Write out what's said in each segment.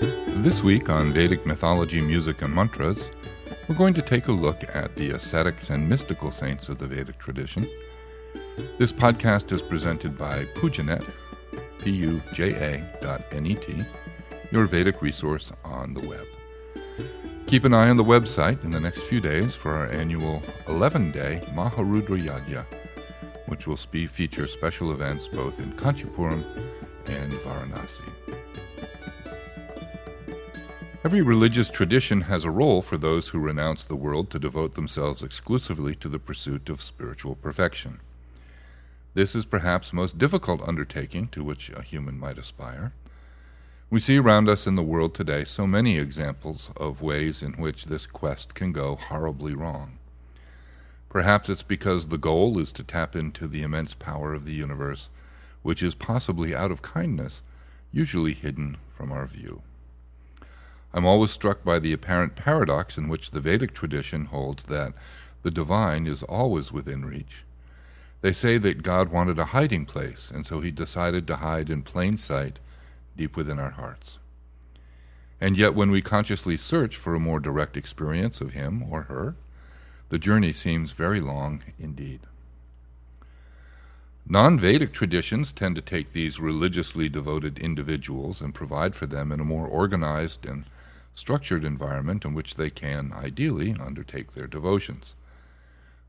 This week on Vedic Mythology, Music, and Mantras, we're going to take a look at the ascetics and mystical saints of the Vedic tradition. This podcast is presented by Pujanet, P-U-J-A dot N-E-T, your Vedic resource on the web. Keep an eye on the website in the next few days for our annual 11-day Maharudra Yajna, which will feature special events both in Kanchipuram and Varanasi. Every religious tradition has a role for those who renounce the world to devote themselves exclusively to the pursuit of spiritual perfection. This is perhaps the most difficult undertaking to which a human might aspire. We see around us in the world today so many examples of ways in which this quest can go horribly wrong. Perhaps it's because the goal is to tap into the immense power of the universe, which is possibly out of kindness, usually hidden from our view. I'm always struck by the apparent paradox in which the Vedic tradition holds that the divine is always within reach. They say that God wanted a hiding place, and so he decided to hide in plain sight deep within our hearts. And yet, when we consciously search for a more direct experience of him or her, the journey seems very long indeed. Non Vedic traditions tend to take these religiously devoted individuals and provide for them in a more organized and structured environment in which they can, ideally, undertake their devotions.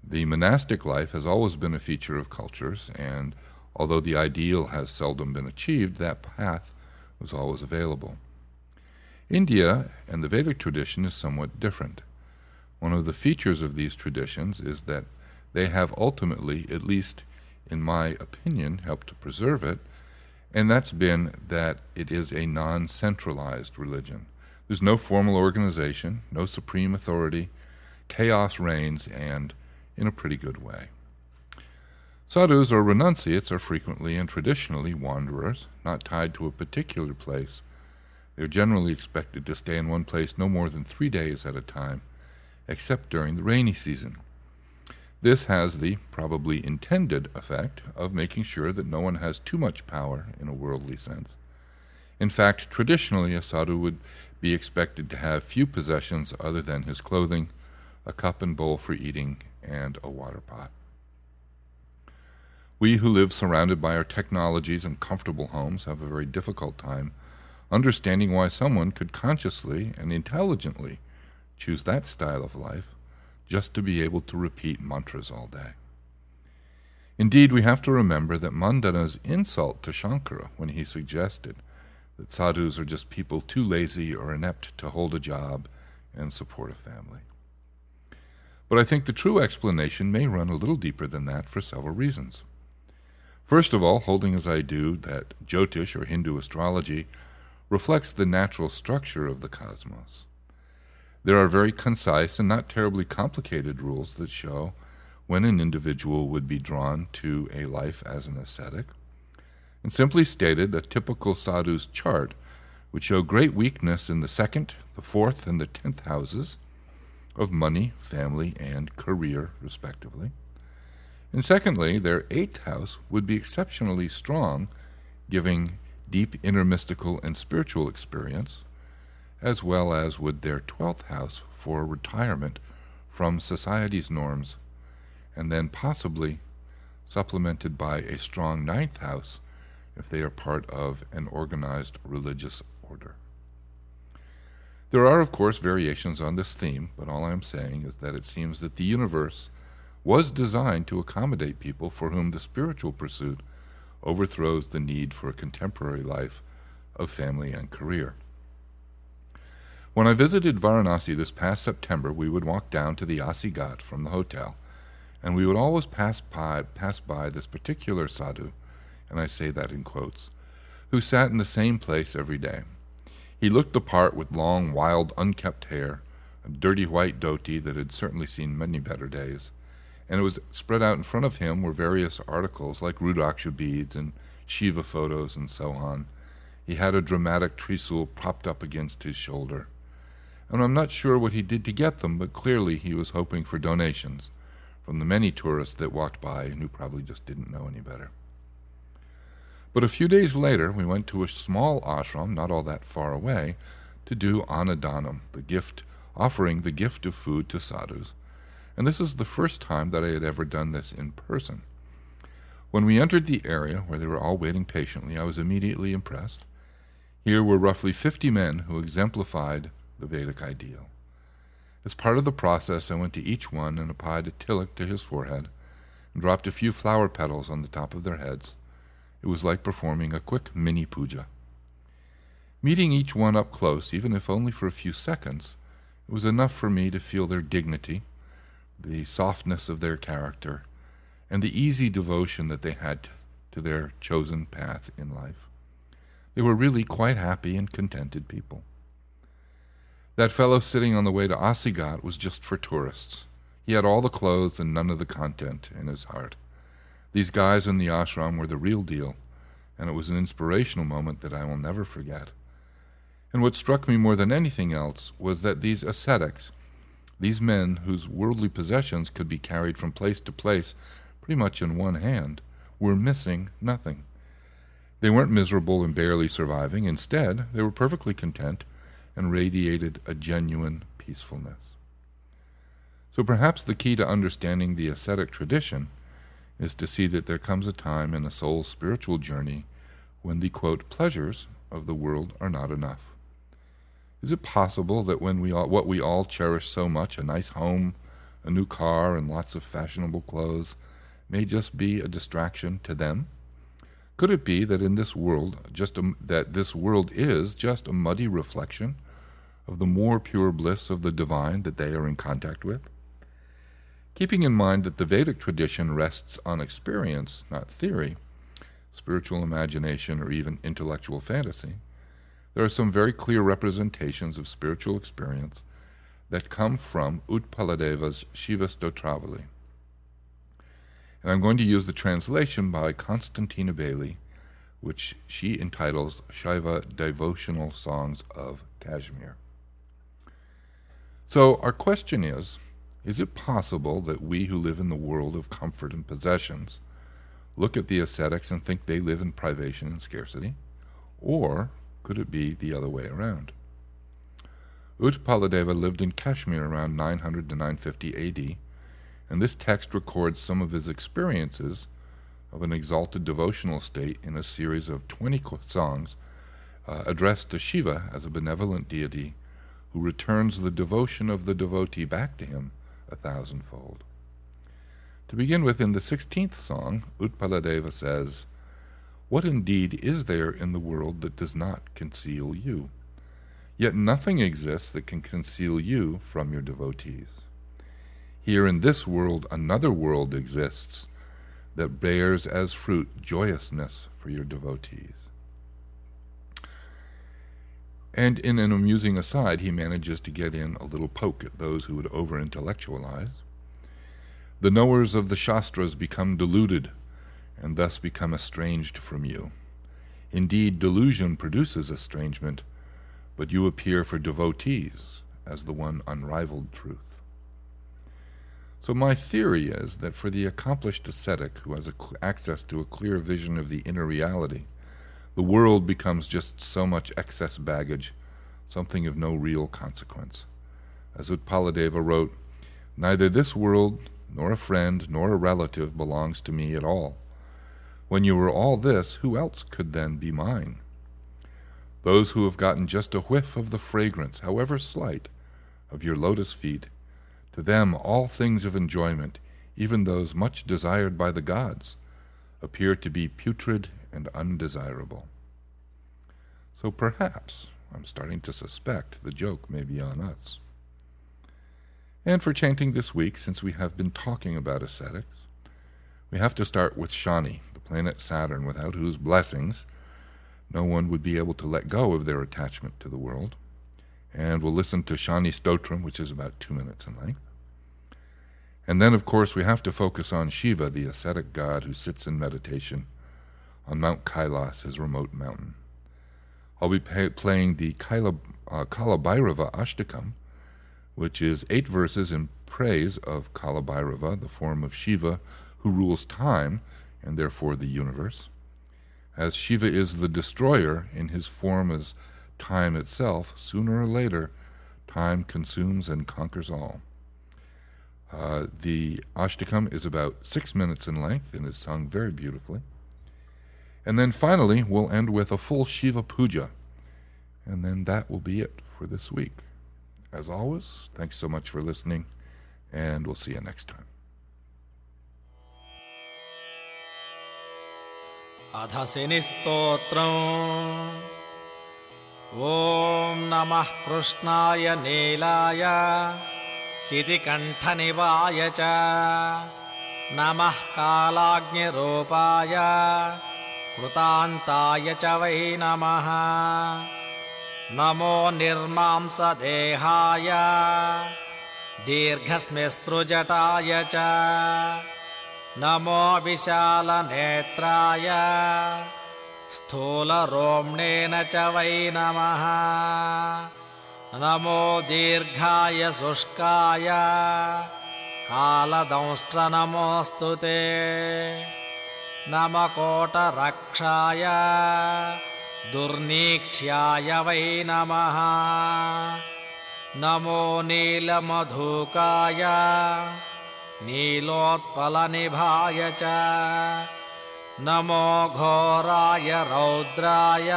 The monastic life has always been a feature of cultures, and although the ideal has seldom been achieved, that path was always available. India and the Vedic tradition is somewhat different. One of the features of these traditions is that they have ultimately, at least in my opinion, helped to preserve it, and that's been that it is a non centralized religion. There's no formal organization, no supreme authority. Chaos reigns, and in a pretty good way. Sadhus or renunciates are frequently and traditionally wanderers, not tied to a particular place. They are generally expected to stay in one place no more than three days at a time, except during the rainy season. This has the probably intended effect of making sure that no one has too much power in a worldly sense. In fact, traditionally, a sadhu would be expected to have few possessions other than his clothing, a cup and bowl for eating, and a water pot. We who live surrounded by our technologies and comfortable homes have a very difficult time understanding why someone could consciously and intelligently choose that style of life just to be able to repeat mantras all day. Indeed, we have to remember that Mandana's insult to Shankara when he suggested that sadhus are just people too lazy or inept to hold a job and support a family. But I think the true explanation may run a little deeper than that for several reasons. First of all, holding as I do that Jyotish or Hindu astrology reflects the natural structure of the cosmos. There are very concise and not terribly complicated rules that show when an individual would be drawn to a life as an ascetic and simply stated a typical sadhu's chart, would show great weakness in the second, the fourth, and the tenth houses of money, family, and career, respectively. And secondly, their eighth house would be exceptionally strong, giving deep inner mystical and spiritual experience, as well as would their twelfth house for retirement from society's norms, and then possibly supplemented by a strong ninth house if they are part of an organized religious order. There are, of course, variations on this theme, but all I am saying is that it seems that the universe was designed to accommodate people for whom the spiritual pursuit overthrows the need for a contemporary life of family and career. When I visited Varanasi this past September, we would walk down to the Asi Ghat from the hotel, and we would always pass by, pass by this particular sadhu and I say that in quotes, who sat in the same place every day. He looked the part with long, wild, unkept hair, a dirty white dhoti that had certainly seen many better days, and it was spread out in front of him were various articles like Rudraksha beads and Shiva photos and so on. He had a dramatic trisul propped up against his shoulder. And I'm not sure what he did to get them, but clearly he was hoping for donations from the many tourists that walked by and who probably just didn't know any better. But a few days later, we went to a small ashram not all that far away to do annadanam, the gift, offering the gift of food to sadhus. And this is the first time that I had ever done this in person. When we entered the area where they were all waiting patiently, I was immediately impressed. Here were roughly 50 men who exemplified the Vedic ideal. As part of the process, I went to each one and applied a tilak to his forehead and dropped a few flower petals on the top of their heads. It was like performing a quick mini puja. Meeting each one up close, even if only for a few seconds, it was enough for me to feel their dignity, the softness of their character, and the easy devotion that they had to their chosen path in life. They were really quite happy and contented people. That fellow sitting on the way to Asi Ghat was just for tourists. He had all the clothes and none of the content in his heart. These guys in the ashram were the real deal, and it was an inspirational moment that I will never forget. And what struck me more than anything else was that these ascetics, these men whose worldly possessions could be carried from place to place pretty much in one hand, were missing nothing. They weren't miserable and barely surviving. Instead, they were perfectly content and radiated a genuine peacefulness. So perhaps the key to understanding the ascetic tradition is to see that there comes a time in a soul's spiritual journey when the quote, pleasures of the world are not enough. Is it possible that when we all, what we all cherish so much, a nice home, a new car, and lots of fashionable clothes, may just be a distraction to them? Could it be that in this world, just a, that this world is just a muddy reflection of the more pure bliss of the divine that they are in contact with? Keeping in mind that the Vedic tradition rests on experience, not theory, spiritual imagination, or even intellectual fantasy, there are some very clear representations of spiritual experience that come from Utpaladeva's Shiva Stotravali. And I'm going to use the translation by Constantina Bailly, which she entitles Shiva Devotional Songs of Kashmir. So, our question is is it possible that we who live in the world of comfort and possessions look at the ascetics and think they live in privation and scarcity? Or could it be the other way around? Utpaladeva lived in Kashmir around 900 to 950 AD, and this text records some of his experiences of an exalted devotional state in a series of 20 songs uh, addressed to Shiva as a benevolent deity who returns the devotion of the devotee back to him a thousandfold. To begin with, in the sixteenth song, Utpaladeva says, What indeed is there in the world that does not conceal you? Yet nothing exists that can conceal you from your devotees. Here in this world, another world exists that bears as fruit joyousness for your devotees. And in an amusing aside, he manages to get in a little poke at those who would over intellectualize. The knowers of the Shastras become deluded and thus become estranged from you. Indeed, delusion produces estrangement, but you appear for devotees as the one unrivaled truth. So, my theory is that for the accomplished ascetic who has access to a clear vision of the inner reality, the world becomes just so much excess baggage, something of no real consequence. As Utpaladeva wrote, Neither this world, nor a friend, nor a relative belongs to me at all. When you were all this, who else could then be mine? Those who have gotten just a whiff of the fragrance, however slight, of your lotus feet, to them all things of enjoyment, even those much desired by the gods, appear to be putrid and undesirable. So perhaps, I'm starting to suspect, the joke may be on us. And for chanting this week, since we have been talking about ascetics, we have to start with Shani, the planet Saturn, without whose blessings no one would be able to let go of their attachment to the world. And we'll listen to Shani Stotram, which is about two minutes in length. And then, of course, we have to focus on Shiva, the ascetic god who sits in meditation on Mount Kailas, his remote mountain. I'll be pay- playing the Kaila, uh, Kalabhairava Ashtakam, which is eight verses in praise of Kalabhairava, the form of Shiva who rules time and therefore the universe. As Shiva is the destroyer in his form as time itself, sooner or later, time consumes and conquers all. Uh, the Ashtakam is about six minutes in length and is sung very beautifully. And then finally, we'll end with a full Shiva Puja. And then that will be it for this week. As always, thanks so much for listening, and we'll see you next time. अधसिनिस्तोत्रम् ॐ नमः कृष्णाय नीलाय सितिकण्ठनिवाय च नमः कालाग्निरूपाय कृतान्ताय च वै नमः नमो निर्मांसदेहाय दीर्घस्मिसृजटाय च नमो विशालनेत्राय स्थूलरोम्णेन च वै नमः नमो दीर्घाय शुष्काय कालदंष्ट्रनमोऽस्तु ते नम कोटरक्षाय दुर्नीक्ष्याय वै नमः नमो नीलमधूकाय नीलोत्पलनिभाय च नमो घोराय रौद्राय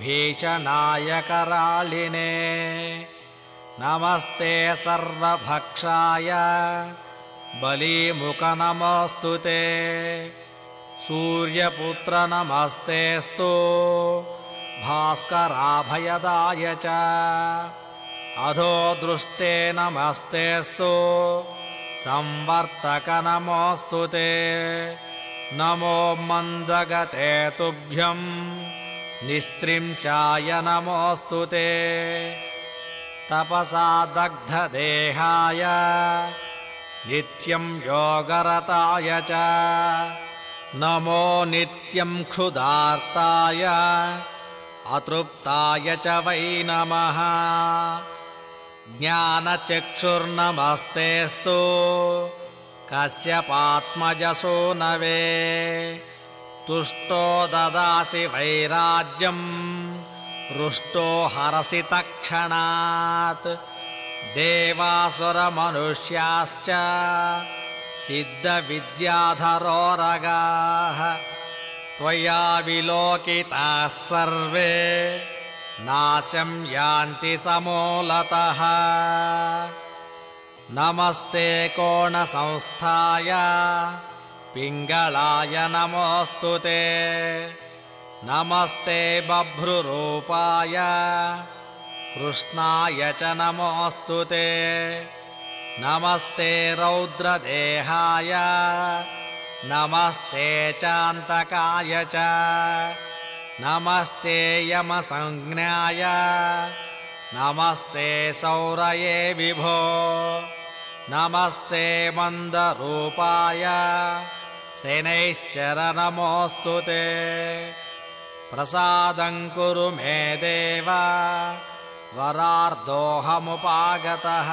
भीषणाय करालिने नमस्ते सर्वभक्षाय बलिमुख ते सूर्यपुत्र नमस्तेस्तु भास्कराभयदाय च अधो दृष्टे संवर्तक नमोऽस्तु ते नमो मन्दगते तुभ्यं निस्त्रिंशाय नमोऽस्तु ते तपसा दग्धदेहाय नित्यं योगरताय च नमो नित्यं क्षुदार्ताय अतृप्ताय च वै नमः ज्ञानचक्षुर्नमस्तेस्तु कस्य वे तुष्टो ददासि वैराज्यम् रुष्टो हरसि तत्क्षणात् देवासुरमनुष्याश्च सिद्धविद्याधरोरगाः त्वया विलोकिताः सर्वे नाशं यान्ति समूलतः नमस्ते कोणसंस्थाय पिङ्गलाय नमोऽस्तु ते नमस्ते बभ्रुरूपाय कृष्णाय च नमोऽस्तु ते नमस्ते रौद्रदेहाय नमस्ते चान्तकाय च नमस्ते यमसंज्ञाय नमस्ते सौरये विभो नमस्ते मन्दरूपाय शनैश्चर नमोऽस्तु ते प्रसादं कुरु मे देवा वरार्दोऽहमुपागतः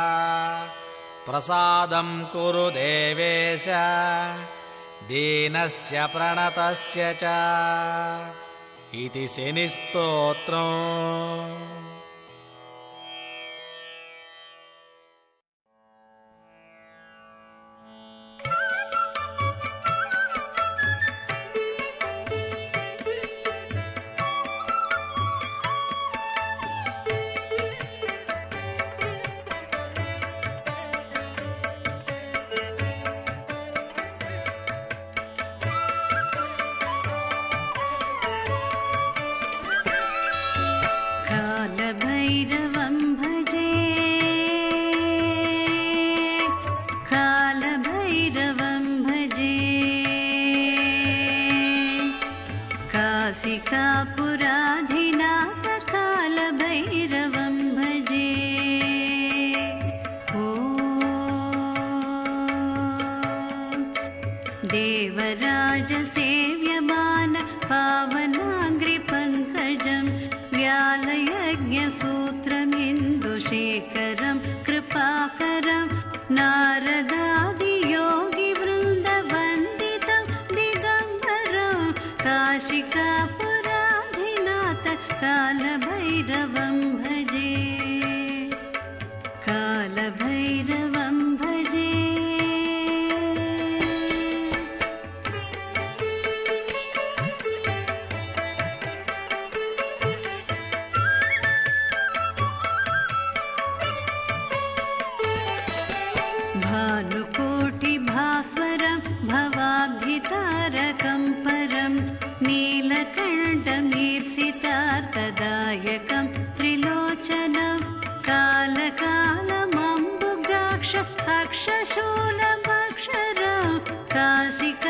प्रसादम् कुरु देवेश दीनस्य प्रणतस्य च इति शनिस्तोत्रम् सूत्रमिन्दुशेखर काशिका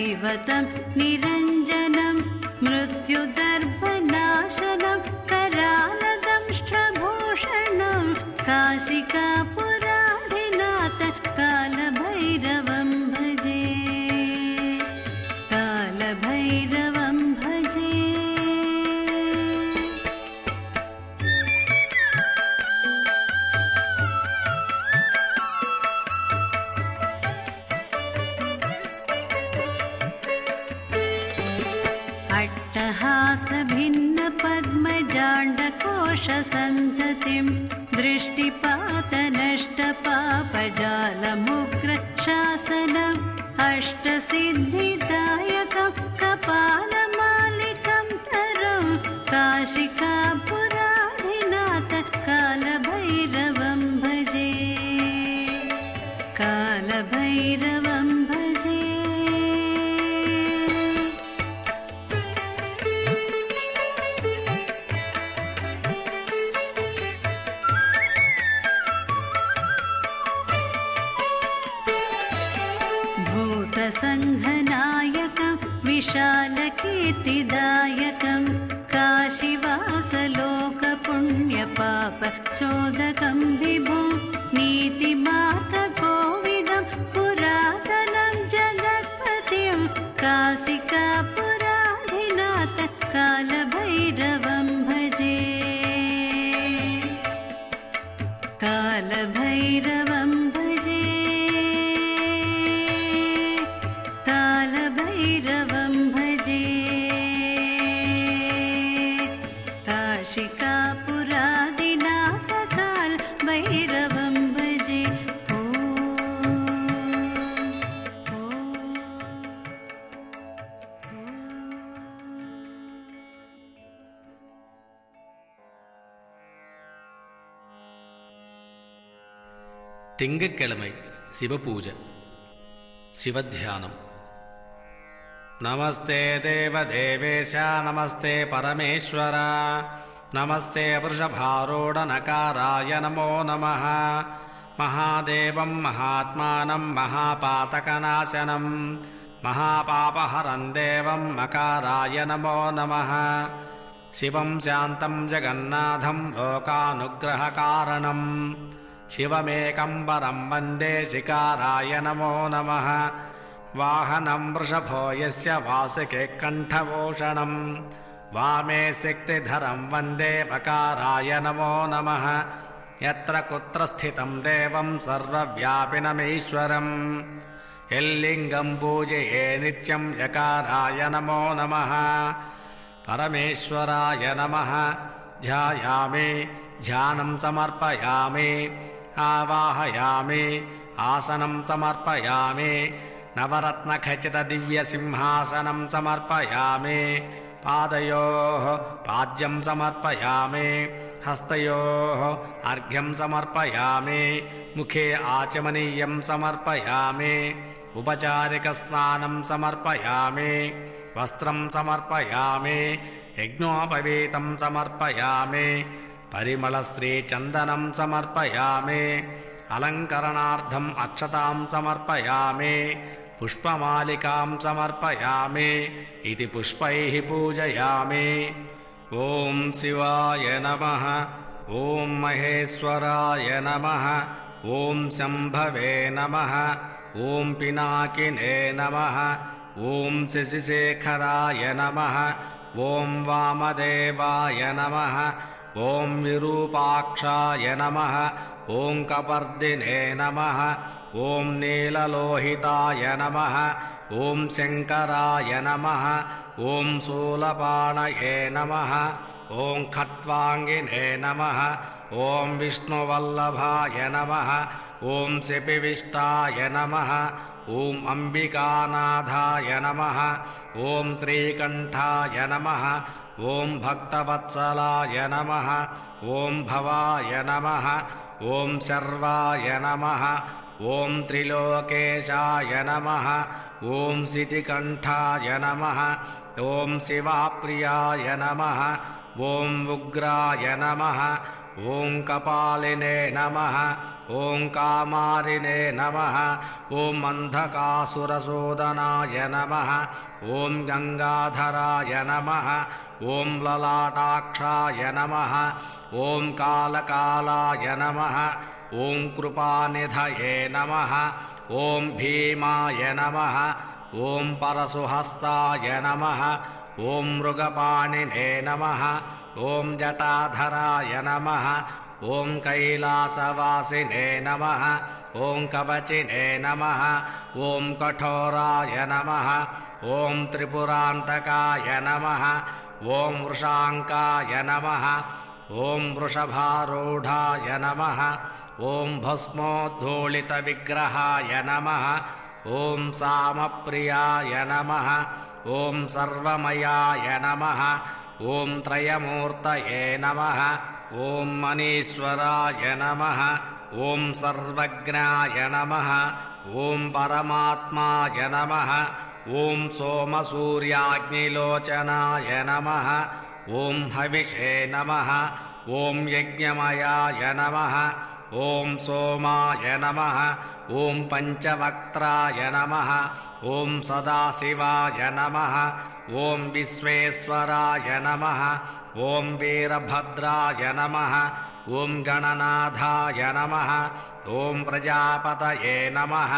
दैवतं निरञ् लिङ्गक्केलमै शिवपूज शिवध्यानम् नमस्ते देवदेवेश नमस्ते परमेश्वर नमस्ते वृषभारूडनकाराय नमो नमः महादेवं महात्मानं महापातकनाशनम् महापापहरन्देवम् मकाराय नमो नमः शिवं शान्तं जगन्नाथं लोकानुग्रहकारणम् शिवमेकम्बरम् वन्दे शिकाराय नमो नमः वाहनम् वृषभो यस्य वासुके कण्ठभूषणम् वामे शक्तिधरम् वन्दे पकाराय नमो नमः यत्र कुत्र स्थितम् देवम् सर्वव्यापिनमीश्वरम् यल्लिङ्गम् पूजये नित्यम् यकाराय नमो नमः परमेश्वराय नमः ध्यायामि ध्यानम् समर्पयामि आवाहयामि आसनम् समर्पयामि नवरत्नखचितदिव्यसिंहासनम् समर्पयामि पादयोः पाद्यम् समर्पयामि हस्तयोः अर्घ्यम् समर्पयामि मुखे आचमनीयम् समर्पयामि उपचारिकस्नानम् समर्पयामि वस्त्रम् समर्पयामि यज्ञोपवेतम् समर्पयामि चन्दनं समर्पयामि अलङ्करणार्थम् अक्षतां समर्पयामि पुष्पमालिकां समर्पयामि इति पुष्पैः पूजयामि ॐ शिवाय नमः ॐ महेश्वराय नमः ॐ शम्भवे नमः ॐ पिनाकिने नमः ॐ शशिशेखराय नमः ॐ वामदेवाय नमः ॐ विरूपाक्षाय नमः ॐ कपर्दिने नमः ॐ नीललोहिताय नमः ॐ शङ्कराय नमः ॐ शूलपाणये नमः ॐ खत्वाङ्गिने नमः ॐ विष्णुवल्लभाय नमः ॐ शिपिविष्टाय नमः ॐ अम्बिकानाथाय नमः ॐ श्रीकण्ठाय नमः ॐ भक्तवत्सलाय नमः ॐ भवाय नमः ॐ शर्वाय नमः ॐ त्रिलोकेशाय नमः ॐ सितिकण्ठाय नमः ॐ शिवाप्रियाय नमः ॐ उग्राय नमः ॐ कपालिने नमः ॐ कामारिने नमः ॐ मन्धकासुरसूदनाय नमः ॐ गङ्गाधराय नमः ॐ ललाटाक्षाय नमः ॐ कालकालाय नमः ॐ कृपानिधये नमः ॐ भीमाय नमः ॐ परशुहस्ताय नमः ॐ मृगपाणिने नमः ॐ जटाधराय नमः ॐ कैलासवासिने नमः ॐ कवचिने नमः ॐ कठोराय नमः ॐ त्रिपुरान्तकाय नमः ॐ वृषाङ्काय नमः ॐ वृषभारूढाय नमः ॐ भस्मोद्धूलितविग्रहाय नमः ॐ सामप्रियाय नमः ॐ सर्वमयाय नमः ॐ त्रयमूर्तये नमः ॐ मनीश्वराय नमः ॐ सर्वज्ञाय नमः ॐ परमात्माय नमः ॐ सोमसूर्याग्निलोचनाय नमः ॐ हविषे नमः ॐ यज्ञमयाय नमः ॐ सोमाय नमः ॐ पञ्चवक्त्राय नमः ॐ सदाशिवाय नमः ॐ विश्वेश्वराय नमः ॐ वीरभद्राय नमः ॐ गणनाथाय नमः ॐ प्रजापतये नमः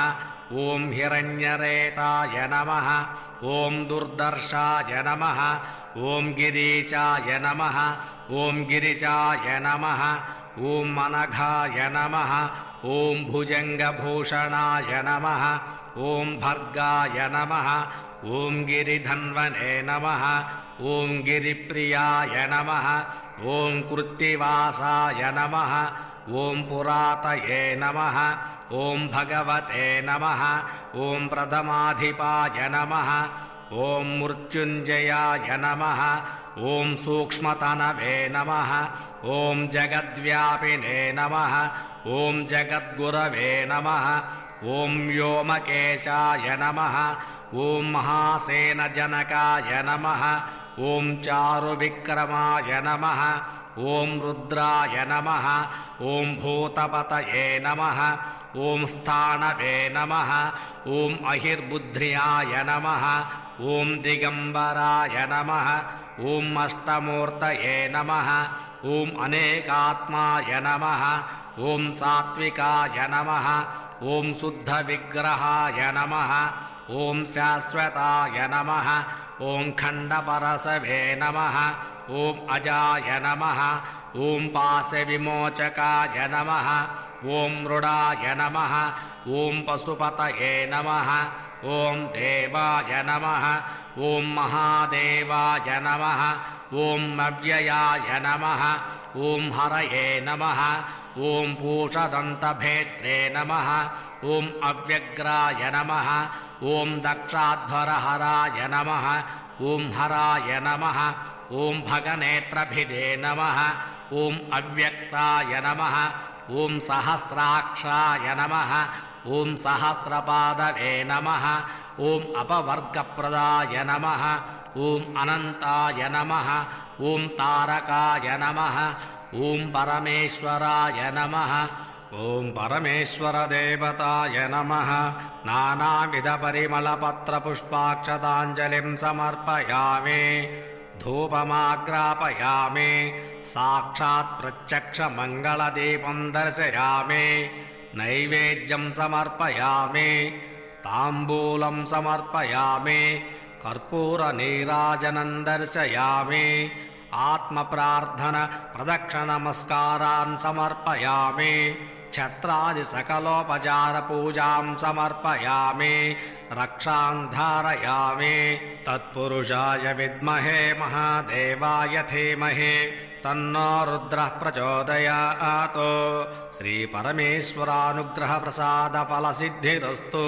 ॐ हिरण्यरेताय नमः ॐ दुर्दर्शाय नमः ॐ गिरीशाय नमः ॐ गिरिशाय नमः ॐ मनघाय नमः ॐ भुजङ्गभूषणाय नमः ॐ भर्गाय नमः ॐ गिरिधन्वने नमः ॐ गिरिप्रियाय नमः ॐ कृत्तिवासाय नमः ॐ पुरातये नमः ॐ भगवते नमः ॐ प्रथमाधिपाय नमः ॐ मृत्युञ्जयाय नमः ॐ सूक्ष्मतनवे नमः ॐ जगद्व्यापिने नमः ॐ जगद्गुरवे नमः ॐ व्योमकेशाय नमः ॐ महासेनजनकाय नमः ॐ चारुविक्रमाय नमः ॐ रुद्राय नमः ॐ भूतपतये नमः ॐ स्थानवे नमः ॐ अहिर्बुद्ध्र्याय नमः ॐ दिगम्बराय नमः ॐ अष्टमूर्तये नमः ॐ अनेकात्माय नमः ॐ सात्विकाय नमः ॐ शुद्धविग्रहाय नमः ॐ शाश्वताय नमः ॐ खण्डपरसवे नमः ॐ अजाय नमः ॐ पाशविमोचकाय नमः ॐ मृडाय नमः ॐ पशुपतये नमः ॐ देवाय नमः ॐ महादेवाय नमः ॐ अव्ययाय नमः ॐ हरये नमः ॐ पूषदन्तभेत्रे नमः ॐ अव्यग्राय नमः ॐ दक्षाध्वरहराय नमः ॐ हराय नमः ॐ भगनेत्रभिदे नमः ॐ अव्यक्ताय नमः ॐ सहस्राक्षाय नमः ॐ सहस्रपादवे नमः ॐ अपवर्गप्रदाय नमः ॐ अनन्ताय नमः ॐ तारकाय नमः ॐ परमेश्वराय नमः ॐ परमेश्वरदेवताय नमः नानाविधपरिमलपत्रपुष्पाक्षताञ्जलिं समर्पयामि धूपमाग्रापयामि साक्षात्प्रत्यक्षमङ्गलदीपं दर्शयामि नैवेद्यम् समर्पयामि ताम्बूलम् समर्पयामि कर्पूरनीराजनं दर्शयामि आत्म प्रार्थन समर्पयामि छत्रादि पूजाम् समर्पयामि रक्षां धारयामि तत्पुरुषाय विद्महे महादेवाय धीमहि तन्नो रुद्रः प्रचोदयात् श्रीपरमेश्वरानुग्रहप्रसादफलसिद्धिरस्तु